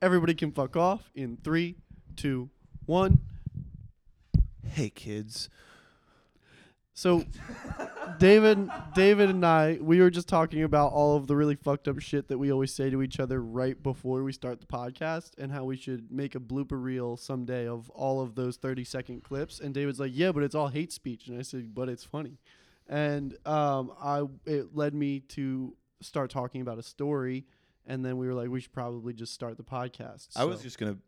Everybody can fuck off in three, two, one. Hey kids. So, David, David, and I, we were just talking about all of the really fucked up shit that we always say to each other right before we start the podcast, and how we should make a blooper reel someday of all of those thirty second clips. And David's like, "Yeah, but it's all hate speech," and I said, "But it's funny." And um, I it led me to start talking about a story, and then we were like, "We should probably just start the podcast." I was So- just gonna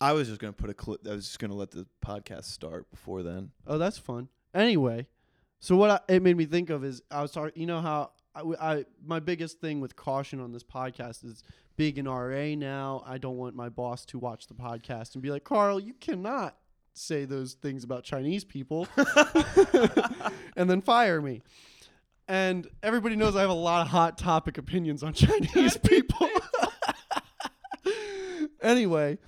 I was just gonna put a clip I was just gonna let the podcast start before then. Oh, that's fun. Anyway, so what I, it made me think of is I was talking. You know how I, w- I- my biggest thing with caution on this podcast is being an RA now. I don't want my boss to watch the podcast and be like, Karl, you cannot say those things about Chinese people, and then fire me. And everybody knows I have a lot of hot topic opinions on Chinese people. anyway,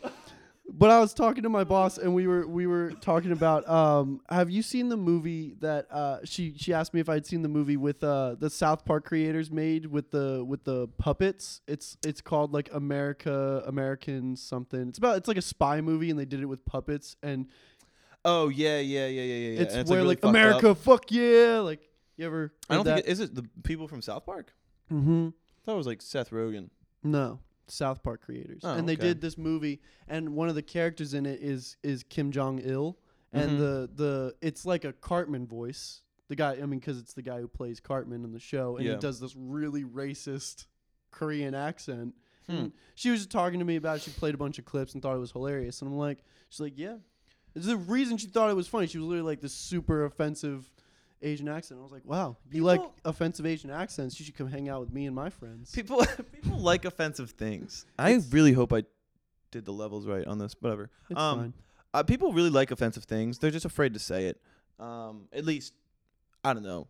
but I was talking to my boss, and we were we were talking about. Um, have you seen the movie that uh, she she asked me if I'd seen the movie with uh, the South Park creators made with the with the puppets? It's it's called like America American something. It's about it's like a spy movie, and they did it with puppets, and Oh yeah, yeah, yeah, yeah, yeah. yeah. it's And where really like America, up. fuck yeah, like you ever? I don't heard think it, is it the people from South Park? Mm-hmm. I thought it was like Seth Rogen. No, South Park creators, Oh, and they okay. did this movie, and one of the characters in it is is Kim Jong Il, and Mhm. the the it's like a Cartman voice. The guy, I mean, because it's the guy who plays Cartman in the show, and Yeah. he does this really racist Korean accent. Hmm. She was just talking to me about. It. She played a bunch of clips and thought it was hilarious, and I'm like, she's like, yeah. It's the reason she thought it was funny. She was literally like this super offensive Asian accent. I was like, wow, you like offensive Asian accents? You should come hang out with me and my friends. People people like offensive things. I really hope I did the levels right on this. Whatever. It's um, fine. Uh, people really like offensive things. They're just afraid to say it. Um, at least, I don't know,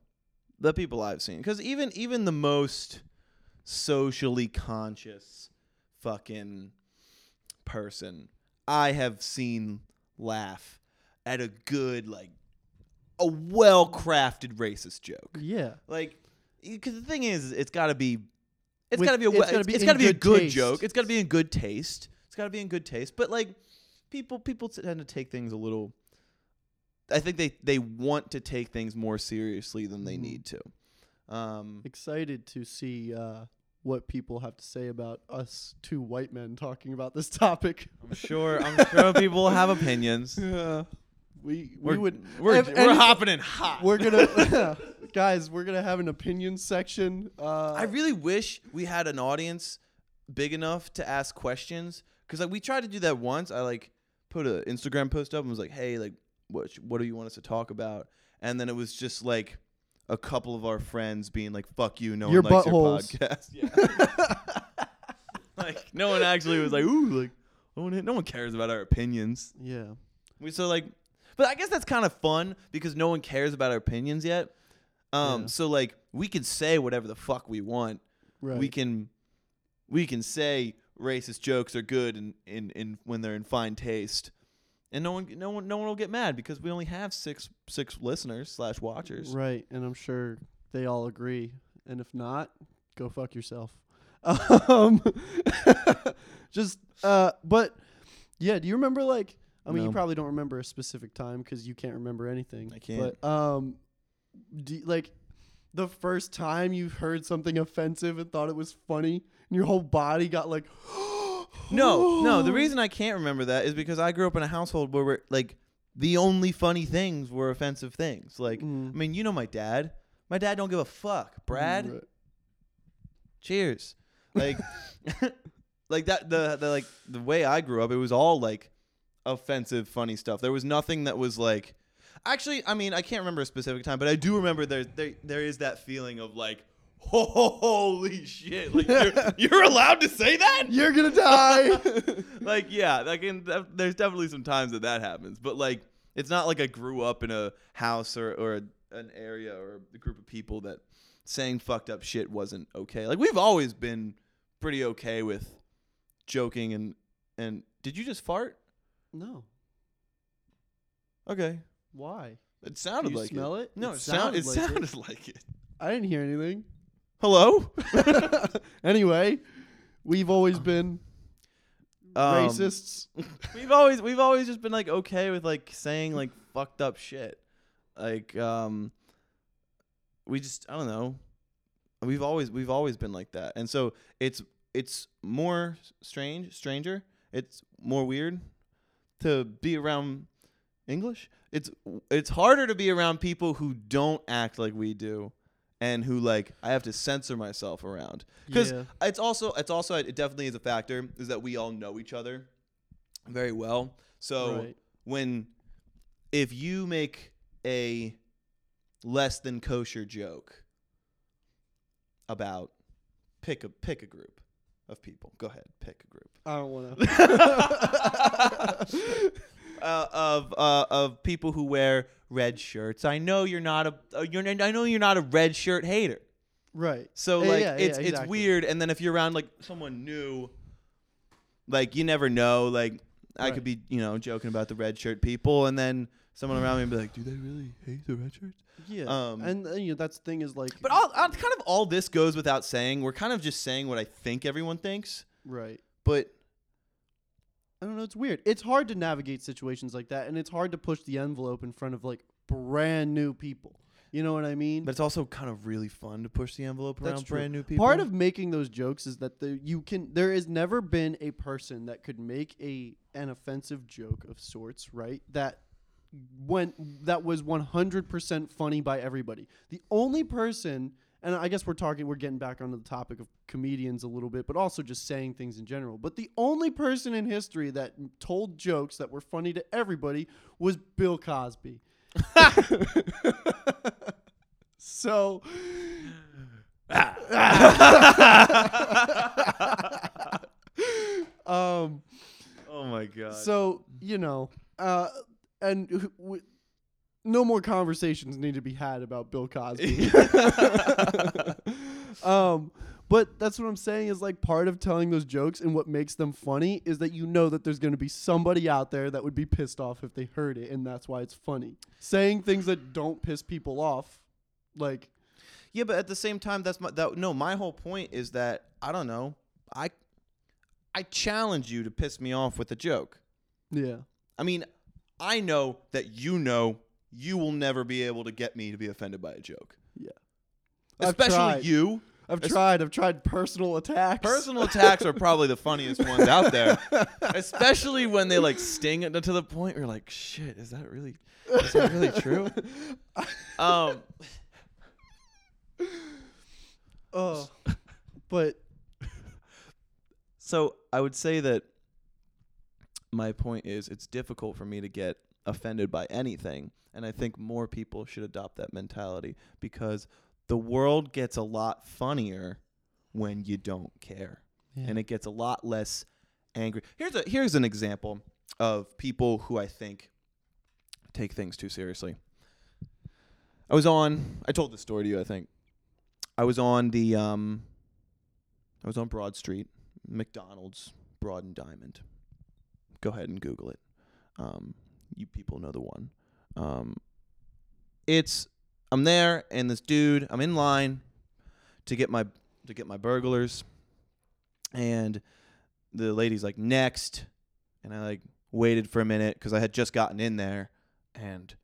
the people I've seen. Because even even the most socially conscious fucking person I have seen laugh at a good like a well crafted racist joke. Yeah. Like, because the thing is, it's got to be, it's With- got to be a, it's we- gotta be it's in got to be a good good taste. joke. It's got to be in good taste. It's got to be in good taste. But like, people people tend to take things a little. I think they they want to take things more seriously than they Mhm. need to. Um, Excited to see uh, what people have to say about us two white men talking about this topic. I'm sure I'm sure people have opinions. Yeah. We we We're, would we're, if we're hopping in hot. we're gonna guys we're gonna have an opinion section. Uh, I really wish we had an audience big enough to ask questions because like we tried to do that once. I like put an Instagram post up and was like, "Hey, like, what what do you want us to talk about?" And then it was just like a couple of our friends being like, "Fuck you, no Your one likes buttholes. your podcast." Yeah. like no one actually was like, "Ooh, like no one, no one cares about our opinions." yeah. We so like, but I guess that's kind of fun because no one cares about our opinions yet. Um, Yeah. so like we can say whatever the fuck we want Right. we can we can say racist jokes are good in, in, in when they're in fine taste and no one no one no one will get mad because we only have six six listeners slash watchers Right, and I'm sure they all agree. And if not, go fuck yourself. Um, just, uh, but yeah, do you remember like? I mean, you probably don't remember a specific time because you can't remember anything. I can't. But um, do you- like the first time you heard something offensive and thought it was funny, and your whole body got like. no no the reason i can't remember that is because i grew up in a household where we're like the only funny things were offensive things like Mm. i mean you know my dad my dad don't give a fuck brad Right. cheers like like that the, the like the way i grew up it was all like offensive funny stuff. There was nothing that was like actually i mean i can't remember a specific time but i do remember there there, there is that feeling of like holy shit like you're, you're allowed to say that? You're gonna die. like yeah like in, there's definitely some times that that happens but like it's not like i grew up in a house or, or a, an area or a group of people that saying fucked up shit wasn't okay. Like we've always been pretty okay with joking and and did you just fart no. okay Why? it sounded you like smell it, it? no It it, sound, sounded it like it. sounded like it I didn't hear anything. hello anyway, we've always been Um, racists. we've always we've always just been like okay with like saying like fucked up shit. Like um we just I don't know. We've always we've always been like that. And so it's it's more strange, stranger. It's more weird to be around English. It's it's harder to be around people who don't act like we do and who like I have to censor myself around. Cuz Yeah. it's also it's also it definitely is a factor is that we all know each other very well. So Right. when if you make a less than kosher joke about pick a pick a group of people. Go ahead, pick a group. I don't want to. uh, of uh, of people who wear red shirts. I know you're not a uh, you're I know you're not a red shirt hater. right. So Yeah, like yeah, it's yeah, it's exactly. weird and then if you're around like someone new like you never know like I Right. could be, you know, joking about the red shirt people and then someone around me would be like, "Do they really hate the red shirts?" Yeah. Um, and uh, you know that's the thing is like. But all, all, kind of all this goes without saying. We're kind of just saying what I think everyone thinks, right. but I don't know. It's weird. It's hard to navigate situations like that, and it's hard to push the envelope in front of like brand new people. You know what I mean? but it's also kind of really fun to push the envelope That's around true. brand new people. Part of making those jokes is that the, you can. There has never been a person that could make a an offensive joke of sorts, right? That went that was 100% funny by everybody. The only person, and I guess we're talking, we're getting back onto the topic of comedians a little bit, but also just saying things in general. But the only person in history that told jokes that were funny to everybody was Bill Cosby. so. um oh my god. so you know uh and no more conversations need to be had about bill cosby um but that's what i'm saying is like part of telling those jokes and what makes them funny is that you know that there's going to be somebody out there that would be pissed off if they heard it and that's why it's funny saying things that don't piss people off like Yeah, but at the same time, that's my that no. My whole point is that I don't know. I I challenge you to piss me off with a joke. yeah I mean, I know that you know you will never be able to get me to be offended by a joke. Yeah. I've Especially tried. you. i've Es- tried i've tried personal attacks Personal attacks are probably the funniest ones out there. Especially when they like sting it to the point where you're like, shit, is that really is that really true? Um oh but So I would say that my point is it's difficult for me to get offended by anything. And I think more people should adopt that mentality because the world gets a lot funnier when you don't care. And it gets a lot less angry. Here's a here's an example of people who I think take things too seriously. I was on I told this story to you, I think. I was on the um I was on Broad Street McDonald's Broad and Diamond. Go ahead and Google it. Um, you people know the one. Um, it's I'm there and this dude I'm in line to get my to get my burglars, and the lady's like next, and I like waited for a minute because I had just gotten in there, and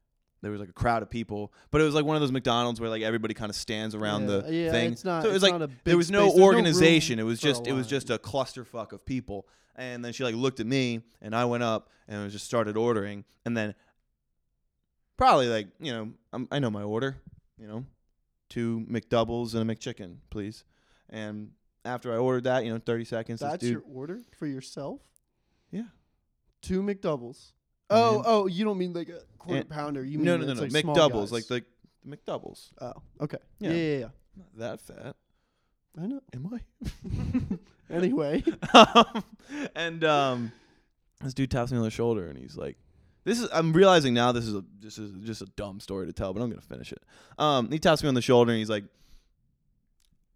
there was like a crowd of people, but it was like one of those McDonald's where like everybody kind of stands around yeah, the yeah, thing. It's not, so it was it's like not a big there was no space. Organization. it was just it was just a clusterfuck of people. And then she like looked at me, and I went up and just started ordering. And then probably like you know I'm, I know my order, you know, two McDoubles and a McChicken, please. And after I ordered that, you know, 30 seconds. That's dude, your order for yourself? Yeah. Two McDoubles. Oh, And- oh, you don't mean like a quarter And- pounder. You mean no, no, no, it's no, like small McDoubles, guys. like the, the McDoubles. Oh, okay. Yeah. Yeah, yeah, yeah. Not that fat, I know. am I? Anyway, um, and um, this dude taps me on the shoulder, and he's like, "This is." I'm realizing now this is a this is just a dumb story to tell, but I'm gonna finish it. Um, he taps me on the shoulder, and he's like,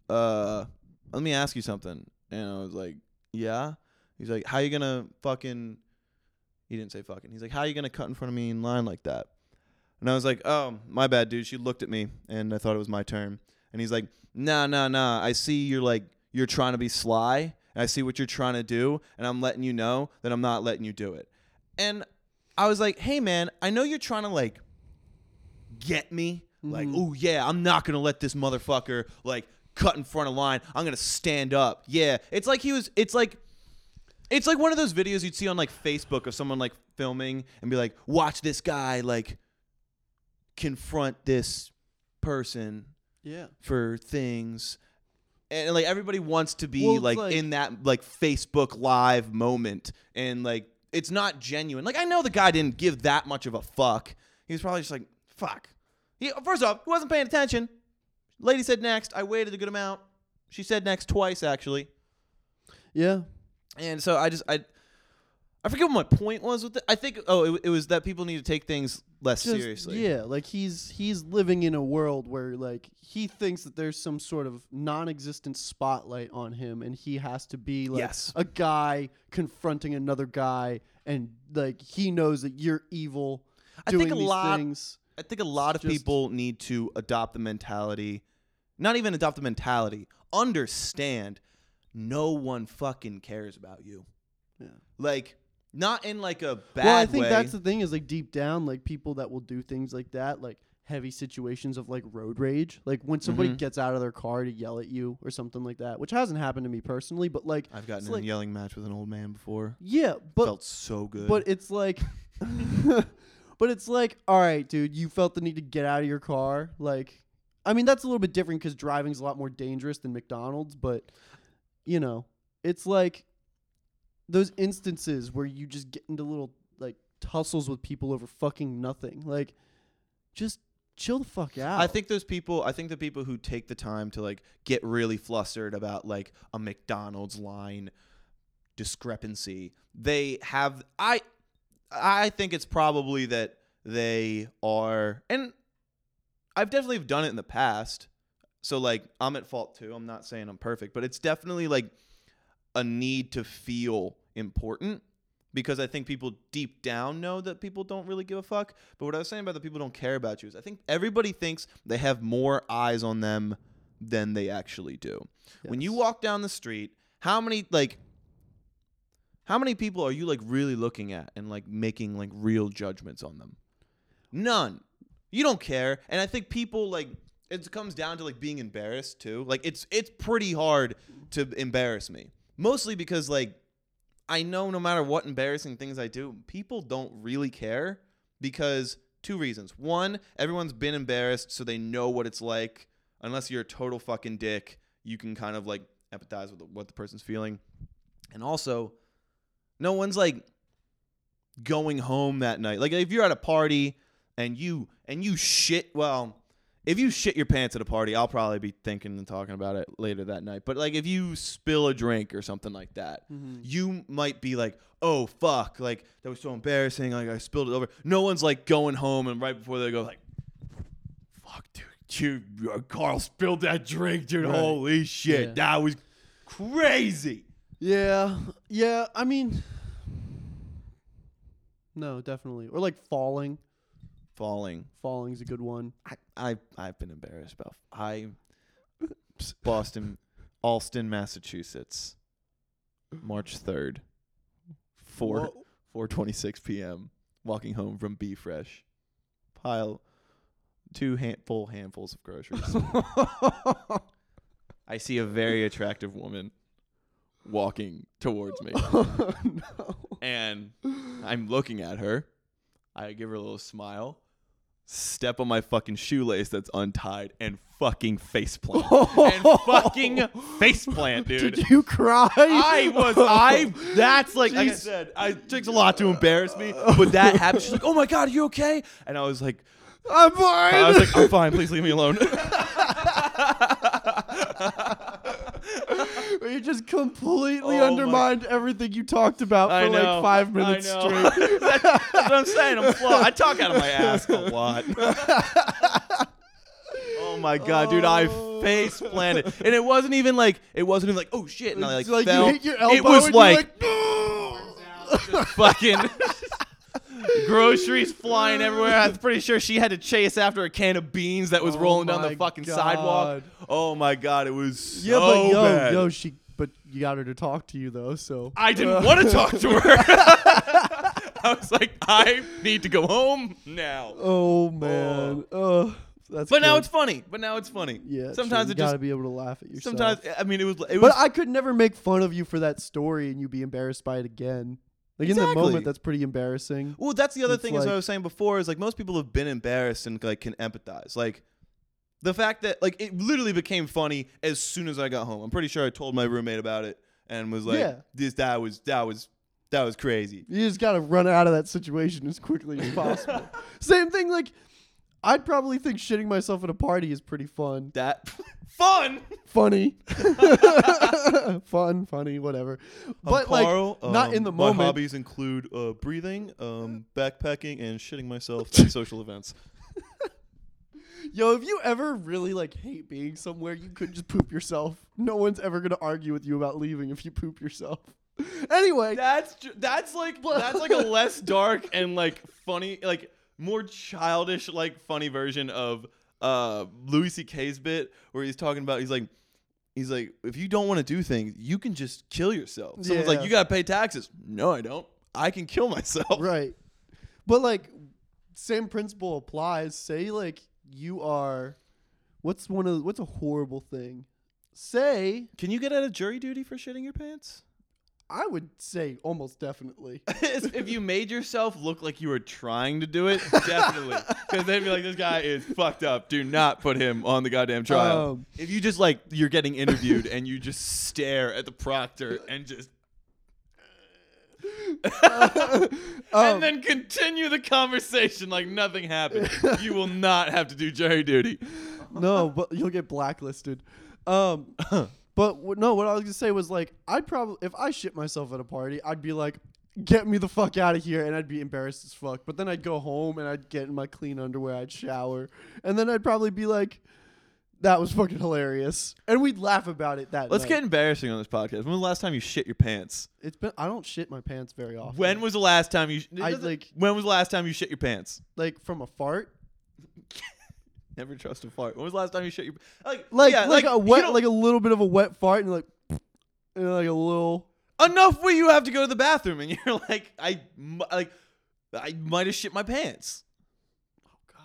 "Uh, let me ask you something." And I was like, "Yeah." He's like, "How you gonna fucking?" He didn't say fucking. He's like, "How are you gonna cut in front of me in line like that?" And I was like, "Oh, my bad, dude." She looked at me, and I thought it was my turn. And he's like, "Nah, nah, nah. I see you're like." you're trying to be sly and I see what you're trying to do, and I'm letting you know that I'm not letting you do it. And I was like, hey man, I know you're trying to like get me. Like, oh yeah, I'm not gonna let this motherfucker like cut in front of line. I'm gonna stand up. Yeah. It's like he was it's like it's like one of those videos you'd see on like Facebook of someone like filming and be like, watch this guy like confront this person Yeah. for things. And like everybody wants to be Well, it's like, like- in that like Facebook live moment and like it's not genuine. Like I know the guy didn't give that much of a fuck. He was probably just like, fuck. He, first off, he wasn't paying attention. Lady said next. I waited a good amount. She said next twice actually. Yeah. And so I just I I forget what my point was with it. I think oh it, it was that people need to take things less Just- seriously. Yeah, like he's he's living in a world where like he thinks that there's some sort of non-existent spotlight on him, and he has to be like Yes. a guy confronting another guy, and like he knows that you're evil. I think a lot things. I think a lot of just- people need to adopt the mentality, not even adopt the mentality, understand no one fucking cares about you. Yeah. Like not in like a bad well, I think way. that's the thing is like deep down, like people that will do things like that, like heavy situations of like road rage, like when somebody Mhm. gets out of their car to yell at you or something like that, which hasn't happened to me personally, but like I've gotten in like- a yelling match with an old man before. yeah, but Felt so good. But it's like, but it's like, all right, dude, you felt the need to get out of your car. Like, I mean, that's a little bit different because driving's a lot more dangerous than McDonald's. But you know, it's like those instances where you just get into little like tussles with people over fucking nothing. Like, just chill the fuck out. I think those people. I think the people who take the time to like get really flustered about like a McDonald's line discrepancy, they have. I, I think it's probably that they are, and I've definitely done it in the past. So like I'm at fault too. I'm not saying I'm perfect, but it's definitely like a need to feel important because I think people deep down know that people don't really give a fuck. But what I was saying about the people don't care about you is I think everybody thinks they have more eyes on them than they actually do. When you walk down the street, how many like how many people are you like really looking at and like making like real judgments on them? None. You don't care. And I think people like it comes down to like being embarrassed too. Like it's it's pretty hard to embarrass me. Mostly because like I know no matter what embarrassing things I do, people don't really care because two reasons. One, everyone's been embarrassed so they know what it's like. Unless you're a total fucking dick, you can kind of like empathize with what the person's feeling. And also, no one's like going home that night. Like if you're at a party and you and you shit, well, if you shit your pants at a party, I'll probably be thinking and talking about it later that night. But like if you spill a drink or something like that, Mhm. you might be like, "Oh fuck, like that was so embarrassing, like I spilled it over." No one's like going home and right before they go like, "Fuck, dude, you, uh, Karl spilled that drink, dude. Right. Holy shit, Yeah. that was crazy." Yeah, yeah. I mean, no, definitely. Or like falling. Falling. Falling's a good one. I, I I've been embarrassed about. I Boston, Allston, Massachusetts, March third, four Whoa. four twenty six p.m. Walking home from Bfresh, pile two hand, full handfuls of groceries. I see a very attractive woman walking towards me, oh, no. and I'm looking at her. I give her a little smile, step on my fucking shoelace that's untied, and fucking faceplant. and fucking faceplant, dude. Did you cry? I was I that's like like I said, I, it takes a lot to embarrass me, but that happened. She's like, "Oh my god, are you okay?" And I was like, I'm fine. I was like, "I'm fine. Please leave me alone." you just completely Oh my- undermined everything you talked about for know, like five minutes straight. That's what I'm saying. I'm. I talk out of my ass a lot. oh my god, dude! I Oh. face planted, and it wasn't even like it wasn't even like oh shit, and I like, like fell. you hit your elbow it was like, like fucking groceries flying everywhere. I'm pretty sure she had to chase after a can of beans that was Oh rolling down the my fucking sidewalk. Oh my god, it was so yeah, but yo, bad. yo, she but you got her to talk to you though. So I didn't Uh, want to talk to her. I was like, I need to go home now. Oh man. Oh, that's. But now good. it's funny. But now it's funny. yeah. sometimes it you just gotta be able to laugh at yourself. sometimes I mean it was it was but I could never make fun of you for that story and you'd be embarrassed by it again. Like in the moment, that's pretty embarrassing. Well, that's the other It's thing as like- I was saying before is like most people have been embarrassed and like can empathize. Like the fact that like it literally became funny as soon as I got home. I'm pretty sure I told my roommate about it and was like, Yeah. "This that was that was that was crazy." You just gotta run out of that situation as quickly as possible. Same thing. Like, I'd probably think shitting myself at a party is pretty fun, That fun. funny, fun, funny, whatever. But I'm like, Karl. not in Um, the My moment. hobbies include uh, breathing, um, backpacking, and shitting myself at social events. yo, if you ever really like hate being somewhere, you could just poop yourself. No one's ever gonna argue with you about leaving if you poop yourself. anyway, That's ju- that's like that's like a less dark and like funny, like more childish, like funny version of uh Louis C.K.'s bit where he's talking about he's like he's like if you don't want to do things, you can just kill yourself. Someone's like you gotta pay taxes. No, I don't. I can kill myself. right. But like, same principle applies. Say like you are, what's one of what's a horrible thing? Say Can you get out of jury duty for shitting your pants? I would say almost definitely. if you made yourself look like you were trying to do it, definitely. Because they'd be like, this guy is fucked up. Do not put him on the goddamn trial. Um, if you just like, you're getting interviewed and you just stare at the proctor and just. Um, and then continue the conversation like nothing happened. you will not have to do jury duty. no, but you'll get blacklisted. Um, but w- no, what I was gonna say was like I'd probably if I shit myself at a party, I'd be like, "Get me the fuck out of here," and I'd be embarrassed as fuck. But then I'd go home and I'd get in my clean underwear, I'd shower, and then I'd probably be like, "That was fucking hilarious," and we'd laugh about it that. Let's night. get embarrassing on this podcast. When was the last time you shit your pants? It's been I don't shit my pants very often. When was the last time you? sh- I, like- When was the last time you shit your pants? like from a fart? Never trust a fart. When was the last time you shit your like Like yeah, like, a wet like a little bit of a wet fart and like and like a little enough where you have to go to the bathroom and you're like I like I might have shit my pants. Oh God,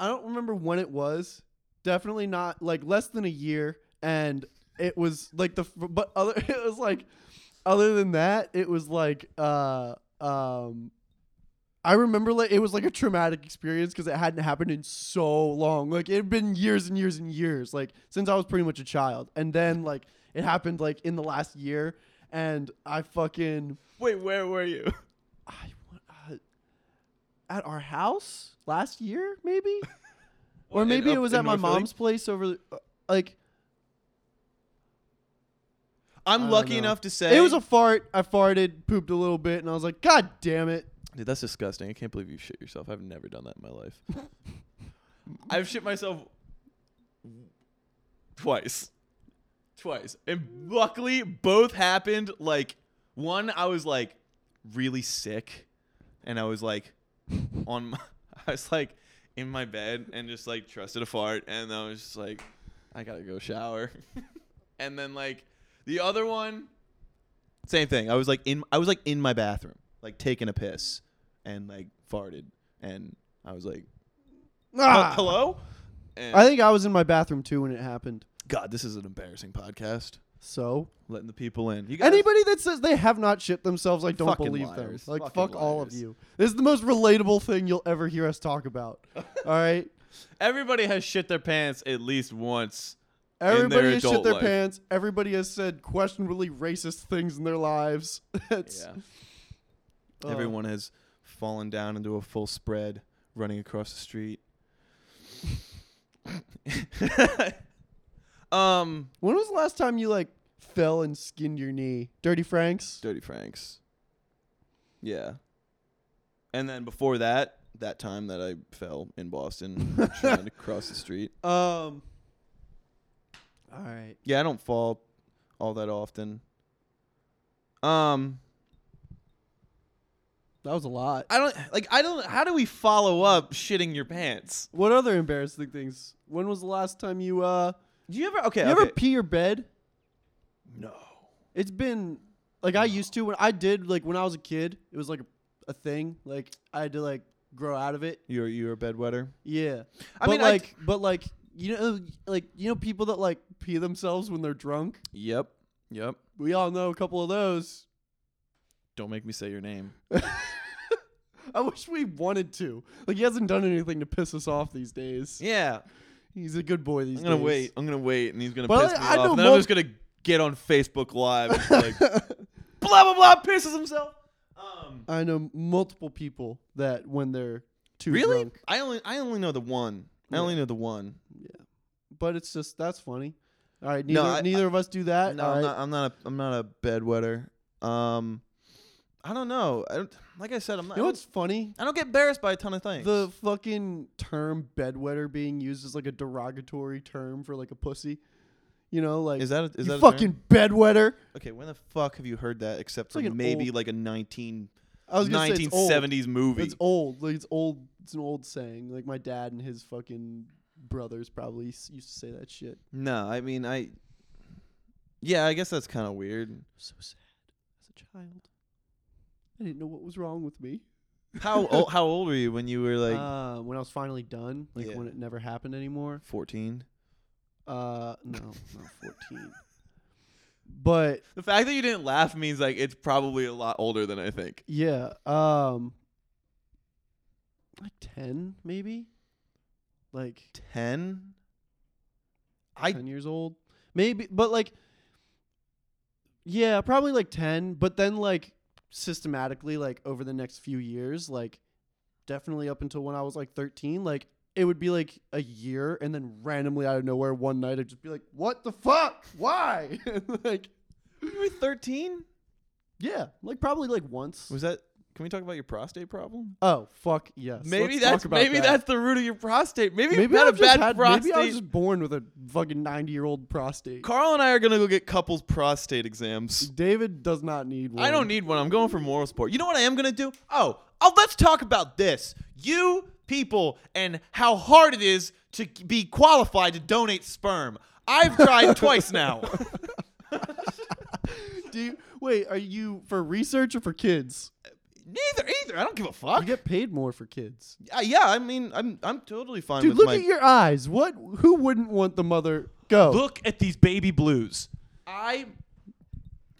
I don't remember when it was. Definitely not like less than a year, and it was like the but other it was like other than that it was like uh um. I remember like it was like a traumatic experience because it hadn't happened in so long. Like it had been years and years and years, like since I was pretty much a child. And then like it happened like in the last year, and I fucking Wait, where were you? I uh, at our house last year, maybe, or in- maybe it up was in at my North Philly? mom's place over. The, uh, like I I'm don't lucky know. enough to say it was a fart. I farted, pooped a little bit, and I was like, "God damn it!" Dude, that's disgusting. I can't believe you shit yourself. I've never done that in my life. I've shit myself twice. Twice. And luckily both happened like one I was like really sick and I was like on my I was like in my bed and just like trusted a fart and I was just like I got to go shower. and then like the other one same thing. I was like in I was like in my bathroom, like taking a piss and like farted and I was like Ah! hello? And I think I was in my bathroom too when it happened. God, this is an embarrassing podcast. So Letting the people in. You guys, anybody that says they have not shit themselves, I don't believe liars. them. Like Fucking fuck all of you. This is the most relatable thing you'll ever hear us talk about. all right. everybody has shit their pants at least once. Everybody has shit their life. pants. Everybody has said questionably racist things in their lives. It's, Yeah. Uh, Everyone has fallen down into a full spread running across the street. um, When was the last time you like fell and skinned your knee? Dirty Franks. Dirty Franks. Yeah. And then before that, that time that I fell in Boston trying to cross the street. Um. All right. Yeah, I don't fall all that often. Um, That was a lot. I don't like. I don't. How do we follow up shitting your pants? What other embarrassing things? When was the last time you uh Do you ever? Okay. you okay. ever pee your bed? No. It's been like I used to when I did like when I was a kid. It was like a, a thing. Like I had to like grow out of it. You're you're a bedwetter. Yeah. I but mean, I- like, but like, you know, like you know, people that like pee themselves when they're drunk. Yep. Yep. We all know a couple of those. Don't make me say your name. I wish we wanted to. Like he hasn't done anything to piss us off these days. Yeah. He's a good boy these I'm gonna wait. I'm gonna wait, and he's gonna But piss me I know off. And then mul- I'm just gonna get on Facebook Live and be like blah blah blah pisses himself. Um, I know multiple people that when they're too really? drunk. I only I only know the one. I only know the one. Yeah. But it's just that's funny. All right, No, neither I- neither of us do that. no, All I'm right. not. I'm not. A, I'm not a bedwetter. Um, I don't know. I don't, like I said, I'm not. You know what's funny? I don't get embarrassed by a ton of things. The fucking term bedwetter being used as like a derogatory term for like a pussy. You know, like is that a, is you that a fucking term? bedwetter. okay? When the fuck have you heard that except for like maybe old- like a 19 I was old. 1970s movie? It's old. Like it's old. It's an old saying. Like my dad and his fucking brothers probably s- used to say that shit. No, I mean I. Yeah, I guess that's kind of weird. So sad as a child. I didn't know what was wrong with me. How old, how old were you when you were like uh, when I was finally done, like Yeah. when it never happened anymore. 14? Uh, no, not fourteen. But The fact that you didn't laugh means like it's probably a lot older than I think. yeah, um, like ten maybe, like 10? I ten years old, maybe. But like, yeah, probably like ten. But then like systematically, like over the next few years, like definitely up until when I was like thirteen, like. It would be like a year, and then randomly out of nowhere, one night, I'd just be like, "What the fuck? Why?" like, you were 13? yeah, like probably like once. Was that Can we talk about your prostate problem? Oh fuck yes. Maybe Let's talk that's maybe that. that's the root of your prostate. Maybe, maybe I've a bad had, prostate. maybe I was just born with a fucking ninety year old prostate. Karl and I are gonna go get couples prostate exams. David does not need one. I don't need one. I'm going for moral support. You know what I am gonna do? Oh, oh, let's talk about this. You people and how hard it is to be qualified to donate sperm. I've tried twice now. Do you wait? Are you for research or for kids? Uh, Neither, either. I don't give a fuck. You get paid more for kids. Uh, yeah, I mean, I'm I'm totally fine Dude, with look my. at your eyes. What? Who wouldn't want the mother? Go. Look at these baby blues. I.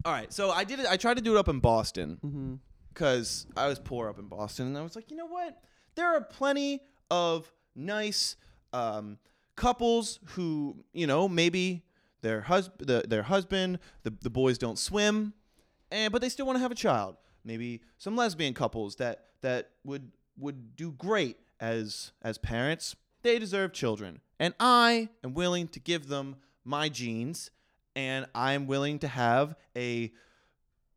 All right, so I did it. I tried to do it up in Boston because I was poor up in Boston, and I was like, you know what? There are plenty of nice um, couples who, you know, maybe their husband, the, their husband, the, the boys don't swim, and but they still want to have a child. Maybe some lesbian couples that that would would do great as as parents. They deserve children, and I am willing to give them my genes, and I'm willing to have a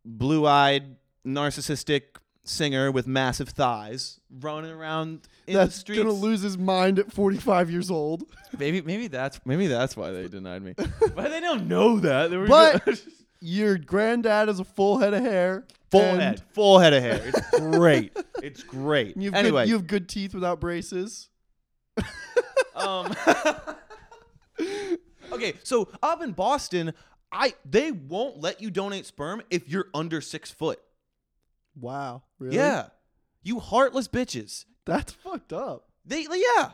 blue-eyed narcissistic singer with massive thighs running around in the That's streets. gonna lose his mind at 45 years old. Maybe maybe that's maybe that's why they denied me. but they don't know that. They were But- just- Your granddad has a full head of hair. Full and head, full head of hair. It's great. it's great. You have Anyway, good, you have good teeth without braces. um, okay, so up in Boston, I they won't let you donate sperm if you're under six foot. Wow. Really? Yeah, you heartless bitches. That's fucked up. They yeah.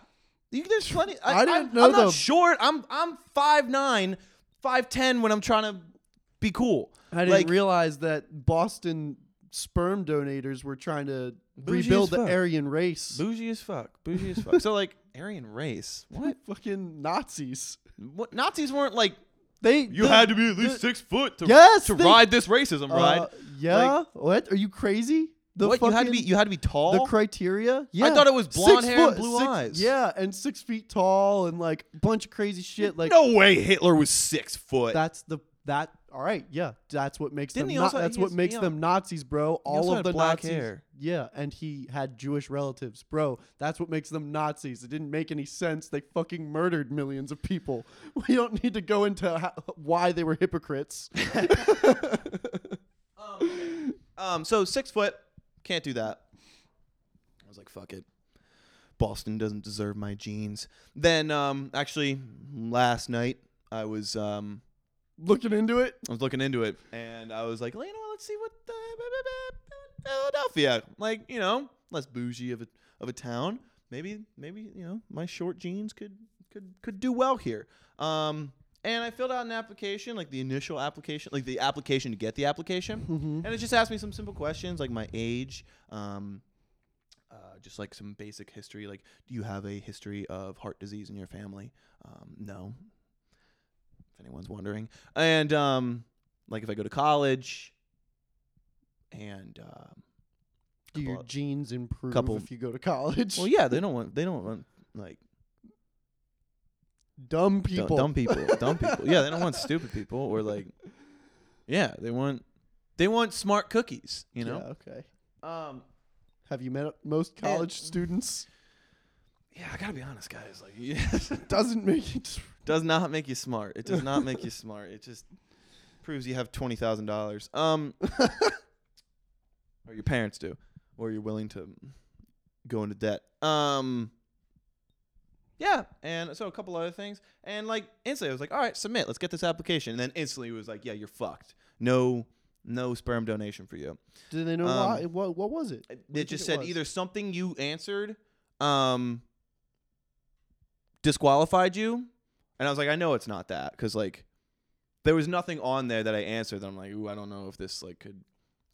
You, there's plenty. I, I didn't I'm, know I'm not the- short. I'm I'm five nine, five ten when I'm trying to be cool. I didn't Like- realize that Boston sperm donators were trying to rebuild the. Aryan race. Bougie as fuck. Bougie as fuck. so like Aryan race. What? Fucking Nazis. What? Nazis weren't like They you the- had to be at least the- six foot to Yes, to they- ride this racism ride. Uh, yeah. what? Are you crazy? The what? You had to be fucking- you had to be tall. the criteria. Yeah, I thought it was blonde Six hair and blue six- eyes. Yeah, and six feet tall and like a bunch of crazy shit. Like no way Hitler was six foot. that's the that. All right, yeah, that's what makes Didn't them. he also- that's he what has- makes he them Nazis, bro. All also of had the black Nazis. hair. Yeah, and he had Jewish relatives, bro. That's what makes them Nazis. It didn't make any sense. They fucking murdered millions of people. We don't need to go into how, why they were hypocrites. Um, um, so six foot, can't do that. I was like, fuck it. Boston doesn't deserve my genes. Then, um, actually, last night I was, um, looking into it. I was looking into it, and I was like, you know, let's see what the Philadelphia, like you know, less bougie of a of a town. Maybe maybe you know my short jeans could could could do well here. Um, and I filled out an application, like the initial application, like the application to get the application, Mm-hmm. and it just asked me some simple questions like my age, um, uh, just like some basic history, like do you have a history of heart disease in your family? Um, no, if anyone's wondering, and um, like if I go to college, and um, Do your genes improve couple- if you go to college? well, yeah, they don't want they don't want like dumb du- people. dumb people, dumb people. Yeah, they don't want stupid people or like, yeah, they want they want smart cookies. You know. Yeah, okay. Um. Have you met most college students? Yeah, I gotta be honest, guys. Like, yeah, Doesn't make it. Does not make you smart. It does not make you smart. It just proves you have twenty thousand dollars. Um, or your parents do, or you're willing to go into debt. Um, yeah, and so a couple other things, and like instantly, I was like, all right, submit. Let's get this application, and then instantly it was like, yeah, you're fucked. No, no sperm donation for you. Did they know Um, why? What, what was it? It, it just it said either something you answered um disqualified you and i was like i know it's not that because like there was nothing on there that i answered that i'm like ooh i don't know if this like could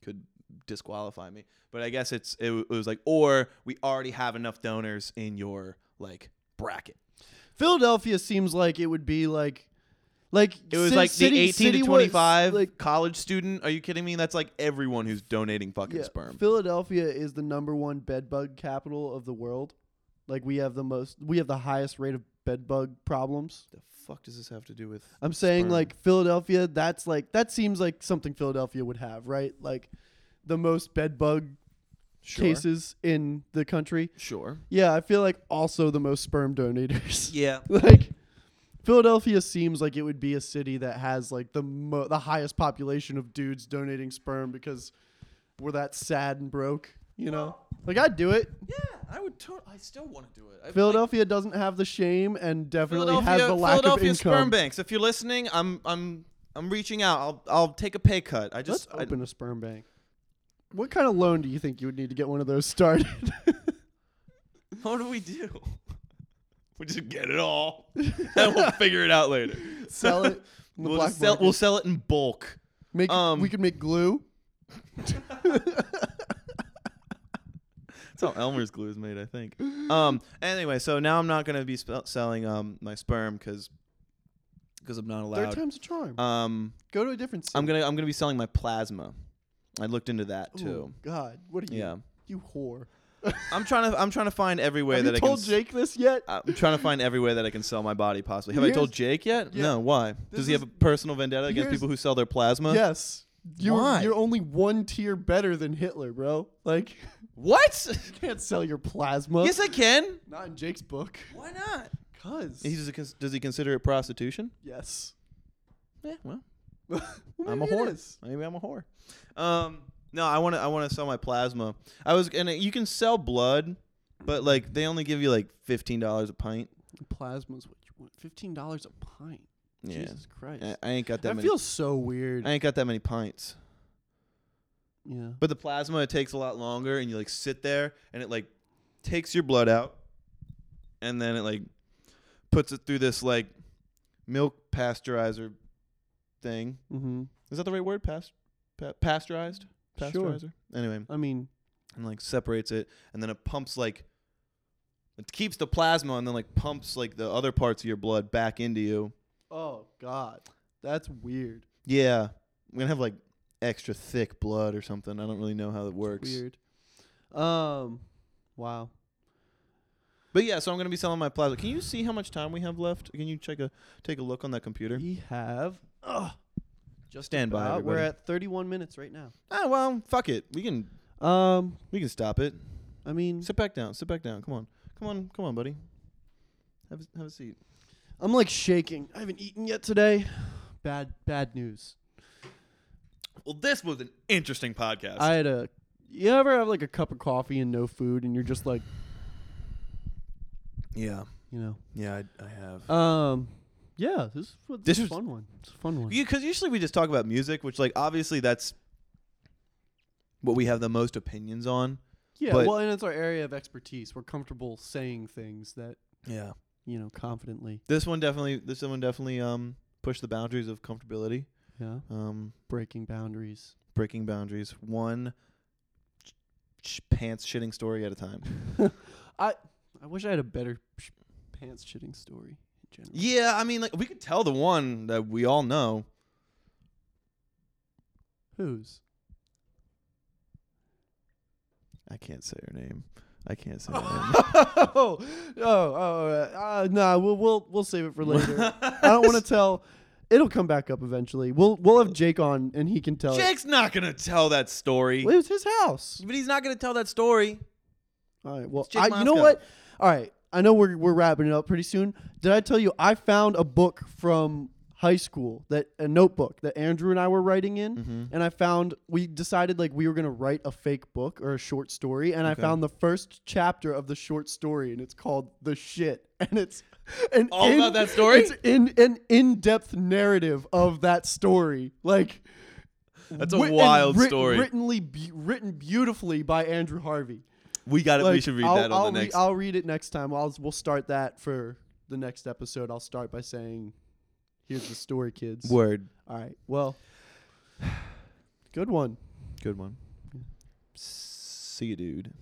could disqualify me. But i guess it's it, w- it was like or we already have enough donors in your like bracket. Philadelphia seems like it would be like, like it was ci- like city- the 18 city to was, 25 like college student are you kidding me? That's like everyone who's donating fucking yeah, sperm. Philadelphia is the number one bed bug capital of the world. Like we have the most, we have the highest rate of bed bug problems. the fuck does this have to do with I'm saying sperm? like Philadelphia. That's like that seems like something Philadelphia would have, right? Like the most bed bug sure cases in the country. sure Yeah, I feel like also the most sperm donators. yeah like Philadelphia seems like it would be a city that has like the mo- the highest population of dudes donating sperm because we're that sad and broke, you know. Like I'd do it. Yeah, I would. To- I still want to do it. I, Philadelphia doesn't have the shame and definitely has the lack Philadelphia of sperm banks. If you're listening, I'm I'm I'm reaching out. I'll I'll take a pay cut. I just Let's open a sperm bank. What kind of loan do you think you would need to get one of those started? What do we do? we just get it all, and we'll figure it out later. Sell it. in the We'll black just sell. market. We'll sell it in bulk. make. um, we could make glue. How Elmer's glue is made, I think. Um. Anyway, so now I'm not gonna be sp- selling um my sperm because because I'm not Third allowed. time's a charm. Um. Go to a different city. I'm gonna I'm gonna be selling my plasma. I looked into that too. Ooh, God, what are you? Yeah. You whore. I'm trying to I'm trying to find every way Have that you I told can. Jake this yet? I'm trying to find every way that I can sell my body possibly. Have I told Jake yet? Yeah. No. Why? This Does he have a personal vendetta against people who sell their plasma? yes. You're, Why? you're only one tier better than Hitler, bro. Like, What? you can't sell your plasma. yes, I can. Not in Jake's book. Why not? Cause. He does, cons- does he consider it prostitution? yes. Yeah. Well, Well, I'm a maybe it whore. is. Maybe I'm a whore. Um. No, I want to. I want to sell my plasma. I was, and you can sell blood, but like they only give you like fifteen dollars a pint. Plasma's what you want. Fifteen dollars a pint. Yeah. Jesus Christ. I, I ain't got that that many. feels so weird. I ain't got that many pints. yeah. But the plasma it takes a lot longer, and you like sit there, and it like takes your blood out, and then it like puts it through this like milk pasteurizer thing. Mm-hmm. Is that the right word? Past, pa- pasteurized, Sure. pasteurizer. Anyway, I mean, and like separates it, and then it pumps like it keeps the plasma, and then like pumps like the other parts of your blood back into you. Oh God, that's weird. Yeah, I'm gonna have like extra thick blood or something. I don't really know how it works. Weird. Um, wow. But yeah, so I'm gonna be selling my plasma. Can you see how much time we have left? Can you take a take a look on that computer? We have. Uh, Just stand by. about- we're everybody. at 31 minutes right now. Ah, well, fuck it. We can Um, we can stop it. I mean, Sit back down. Sit back down. Come on. Come on. Come on, buddy. Have a, have a seat. I'm like shaking. I haven't eaten yet today. Bad, bad news. Well, this was an interesting podcast. I had a. You ever have like a cup of coffee and no food, and you're just like, yeah. you know. Yeah, I, I have. Um, Yeah, this is This this was- a fun one. It's a fun one. Because usually we just talk about music, which like obviously that's what we have the most opinions on. yeah, well, and it's our area of expertise. We're comfortable saying things that Yeah. You know confidently. This one definitely. This one definitely um pushed the boundaries of comfortability. Yeah, Um, breaking boundaries. breaking boundaries one sh- sh- pants shitting story at a time. I I wish I had a better sh- pants shitting story in general. Yeah, I mean, like we could tell the one that we all know. Whose? I can't say her name. I can't say name. oh, oh, oh, uh, uh, nah. We'll we'll we'll save it for later. I don't want to tell. It'll come back up eventually. We'll we'll have Jake on and he can tell. it. Jake's not gonna tell that story. Well, it was his house. But he's not gonna tell that story. All right. Well, It's Jake I, you know Moscow. what? All right. I know we're we're wrapping it up pretty soon. Did I tell you I found a book from high school that a notebook that Andrew and I were writing in, Mm-hmm. and I found we decided like we were gonna write a fake book or a short story, and I found the first chapter of the short story, and it's called "The Shit," and it's an All in- about that story? It's in an in-depth narrative of that story, like. That's a writ- and wild story. Writtenly, be- written beautifully by Andrew Harvey. We got it. we should read I'll, that on I'll the re- I'll read it next time. I'll we'll start that for the next episode. I'll start by saying, "Here's the story, kids." Word. All right. Well, good one. Good one. See you, dude.